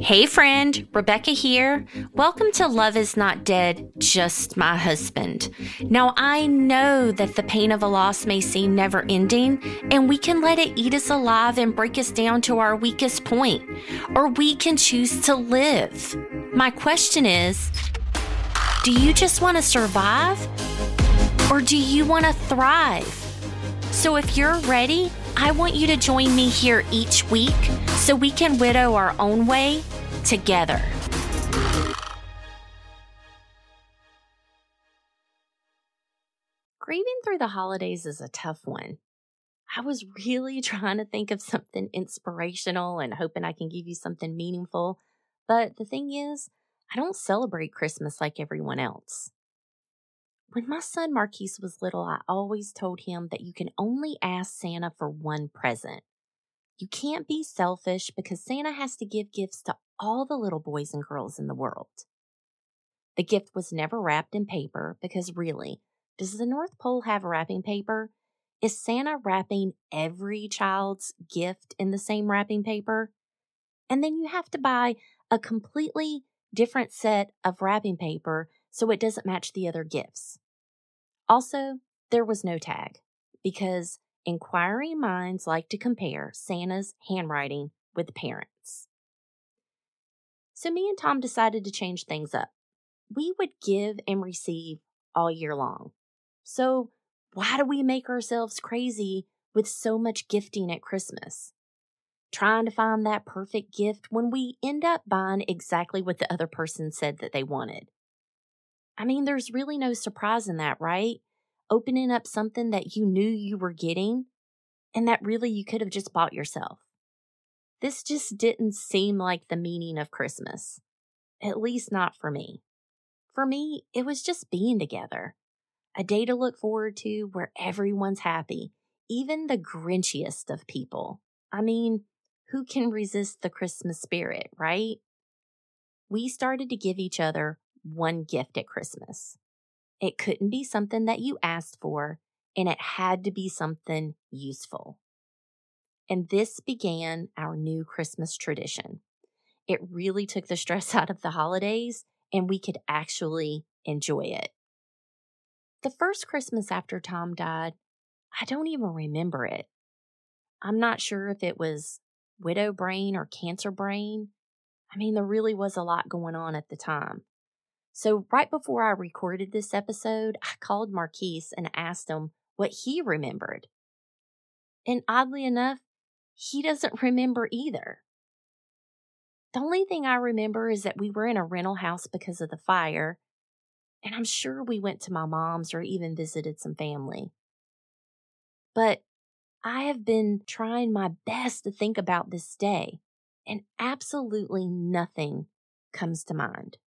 Hey, friend, Rebecca here. Welcome to Love is Not Dead, Just My Husband. Now, I know that the pain of a loss may seem never ending, and we can let it eat us alive and break us down to our weakest point, or we can choose to live. My question is do you just want to survive, or do you want to thrive? So, if you're ready, I want you to join me here each week so we can widow our own way together. Grieving through the holidays is a tough one. I was really trying to think of something inspirational and hoping I can give you something meaningful, but the thing is, I don't celebrate Christmas like everyone else. When my son Marquise was little, I always told him that you can only ask Santa for one present. You can't be selfish because Santa has to give gifts to all the little boys and girls in the world. The gift was never wrapped in paper because really, does the North Pole have wrapping paper? Is Santa wrapping every child's gift in the same wrapping paper? And then you have to buy a completely different set of wrapping paper so it doesn't match the other gifts. Also, there was no tag because inquiring minds like to compare Santa's handwriting with parents. So, me and Tom decided to change things up. We would give and receive all year long. So, why do we make ourselves crazy with so much gifting at Christmas? Trying to find that perfect gift when we end up buying exactly what the other person said that they wanted. I mean, there's really no surprise in that, right? Opening up something that you knew you were getting and that really you could have just bought yourself. This just didn't seem like the meaning of Christmas, at least not for me. For me, it was just being together, a day to look forward to where everyone's happy, even the grinchiest of people. I mean, who can resist the Christmas spirit, right? We started to give each other one gift at Christmas. It couldn't be something that you asked for, and it had to be something useful. And this began our new Christmas tradition. It really took the stress out of the holidays, and we could actually enjoy it. The first Christmas after Tom died, I don't even remember it. I'm not sure if it was widow brain or cancer brain. I mean, there really was a lot going on at the time. So, right before I recorded this episode, I called Marquise and asked him what he remembered. And oddly enough, he doesn't remember either. The only thing I remember is that we were in a rental house because of the fire, and I'm sure we went to my mom's or even visited some family. But I have been trying my best to think about this day, and absolutely nothing comes to mind.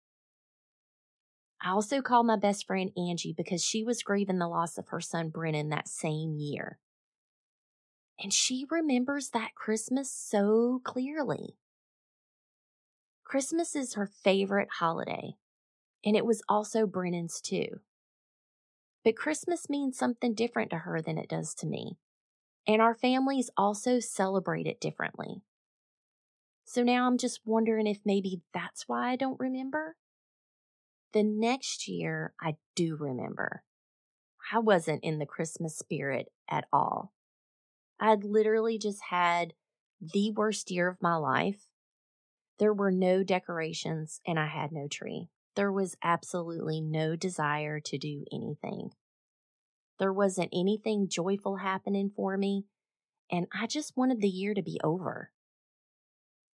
I also called my best friend Angie because she was grieving the loss of her son Brennan that same year. And she remembers that Christmas so clearly. Christmas is her favorite holiday, and it was also Brennan's too. But Christmas means something different to her than it does to me, and our families also celebrate it differently. So now I'm just wondering if maybe that's why I don't remember. The next year, I do remember. I wasn't in the Christmas spirit at all. I'd literally just had the worst year of my life. There were no decorations and I had no tree. There was absolutely no desire to do anything. There wasn't anything joyful happening for me, and I just wanted the year to be over.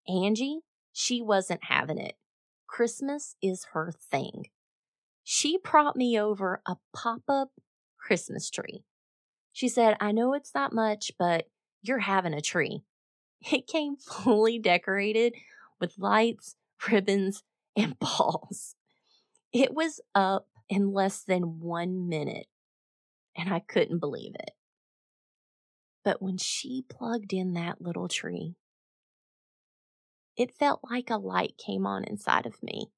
Angie, she wasn't having it. Christmas is her thing. She brought me over a pop up Christmas tree. She said, I know it's not much, but you're having a tree. It came fully decorated with lights, ribbons, and balls. It was up in less than one minute, and I couldn't believe it. But when she plugged in that little tree, it felt like a light came on inside of me.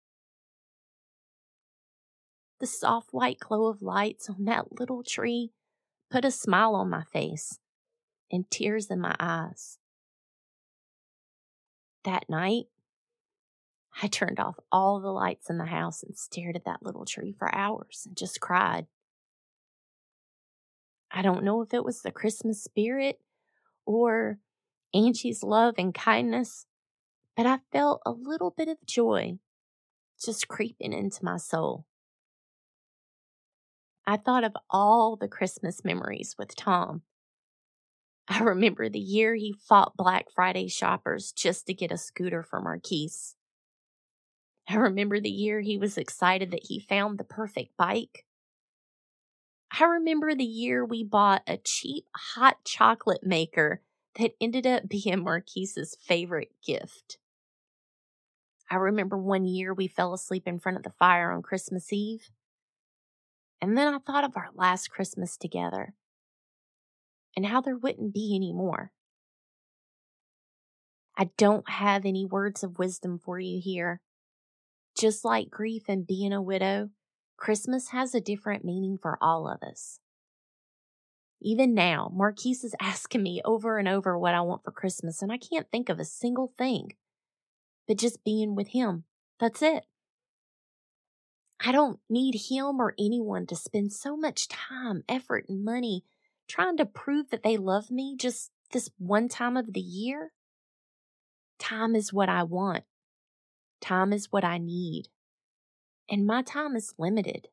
The soft white glow of lights on that little tree put a smile on my face and tears in my eyes. That night, I turned off all the lights in the house and stared at that little tree for hours and just cried. I don't know if it was the Christmas spirit or Angie's love and kindness, but I felt a little bit of joy just creeping into my soul. I thought of all the Christmas memories with Tom. I remember the year he fought Black Friday shoppers just to get a scooter for Marquise. I remember the year he was excited that he found the perfect bike. I remember the year we bought a cheap hot chocolate maker that ended up being Marquise's favorite gift. I remember one year we fell asleep in front of the fire on Christmas Eve. And then I thought of our last Christmas together and how there wouldn't be any more. I don't have any words of wisdom for you here. Just like grief and being a widow, Christmas has a different meaning for all of us. Even now, Marquise is asking me over and over what I want for Christmas, and I can't think of a single thing. But just being with him, that's it. I don't need him or anyone to spend so much time, effort, and money trying to prove that they love me just this one time of the year. Time is what I want. Time is what I need and my time is limited.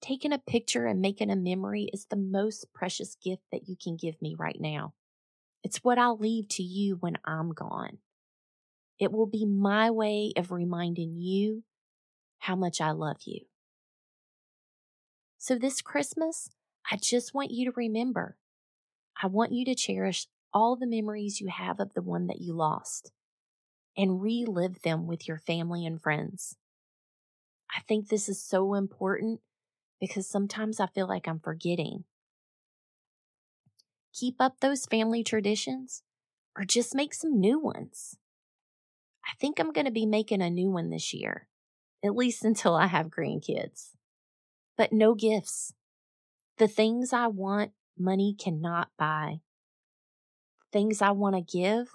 Taking a picture and making a memory is the most precious gift that you can give me right now. It's what I'll leave to you when I'm gone. It will be my way of reminding you how much I love you. So this Christmas, I just want you to remember. I want you to cherish all the memories you have of the one that you lost and relive them with your family and friends. I think this is so important because sometimes I feel like I'm forgetting. Keep up those family traditions or just make some new ones. I think I'm going to be making a new one this year, at least until I have grandkids. But no gifts. The things I want, money cannot buy. Things I want to give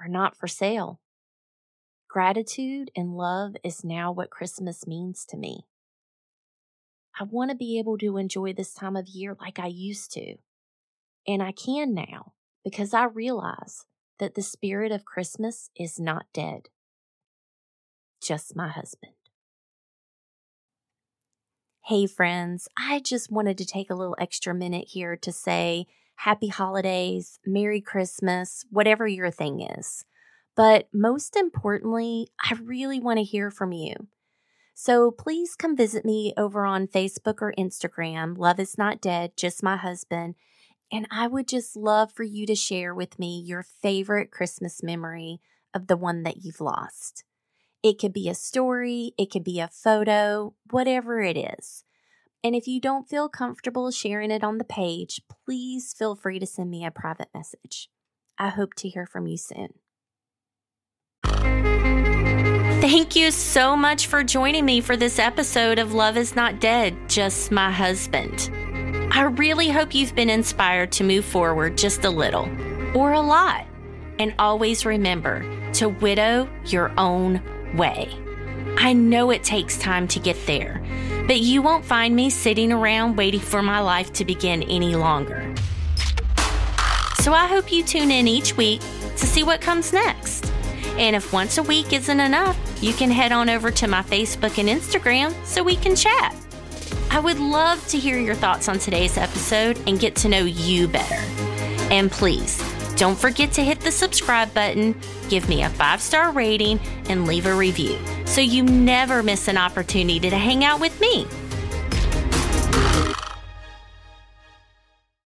are not for sale. Gratitude and love is now what Christmas means to me. I want to be able to enjoy this time of year like I used to. And I can now because I realize that the spirit of Christmas is not dead. Just my husband. Hey, friends, I just wanted to take a little extra minute here to say happy holidays, Merry Christmas, whatever your thing is. But most importantly, I really want to hear from you. So please come visit me over on Facebook or Instagram. Love is not dead, just my husband. And I would just love for you to share with me your favorite Christmas memory of the one that you've lost. It could be a story, it could be a photo, whatever it is. And if you don't feel comfortable sharing it on the page, please feel free to send me a private message. I hope to hear from you soon. Thank you so much for joining me for this episode of Love is Not Dead, Just My Husband. I really hope you've been inspired to move forward just a little or a lot. And always remember to widow your own way. I know it takes time to get there, but you won't find me sitting around waiting for my life to begin any longer. So I hope you tune in each week to see what comes next. And if once a week isn't enough, you can head on over to my Facebook and Instagram so we can chat. I would love to hear your thoughts on today's episode and get to know you better. And please, don't forget to hit the subscribe button, give me a five star rating, and leave a review so you never miss an opportunity to hang out with me.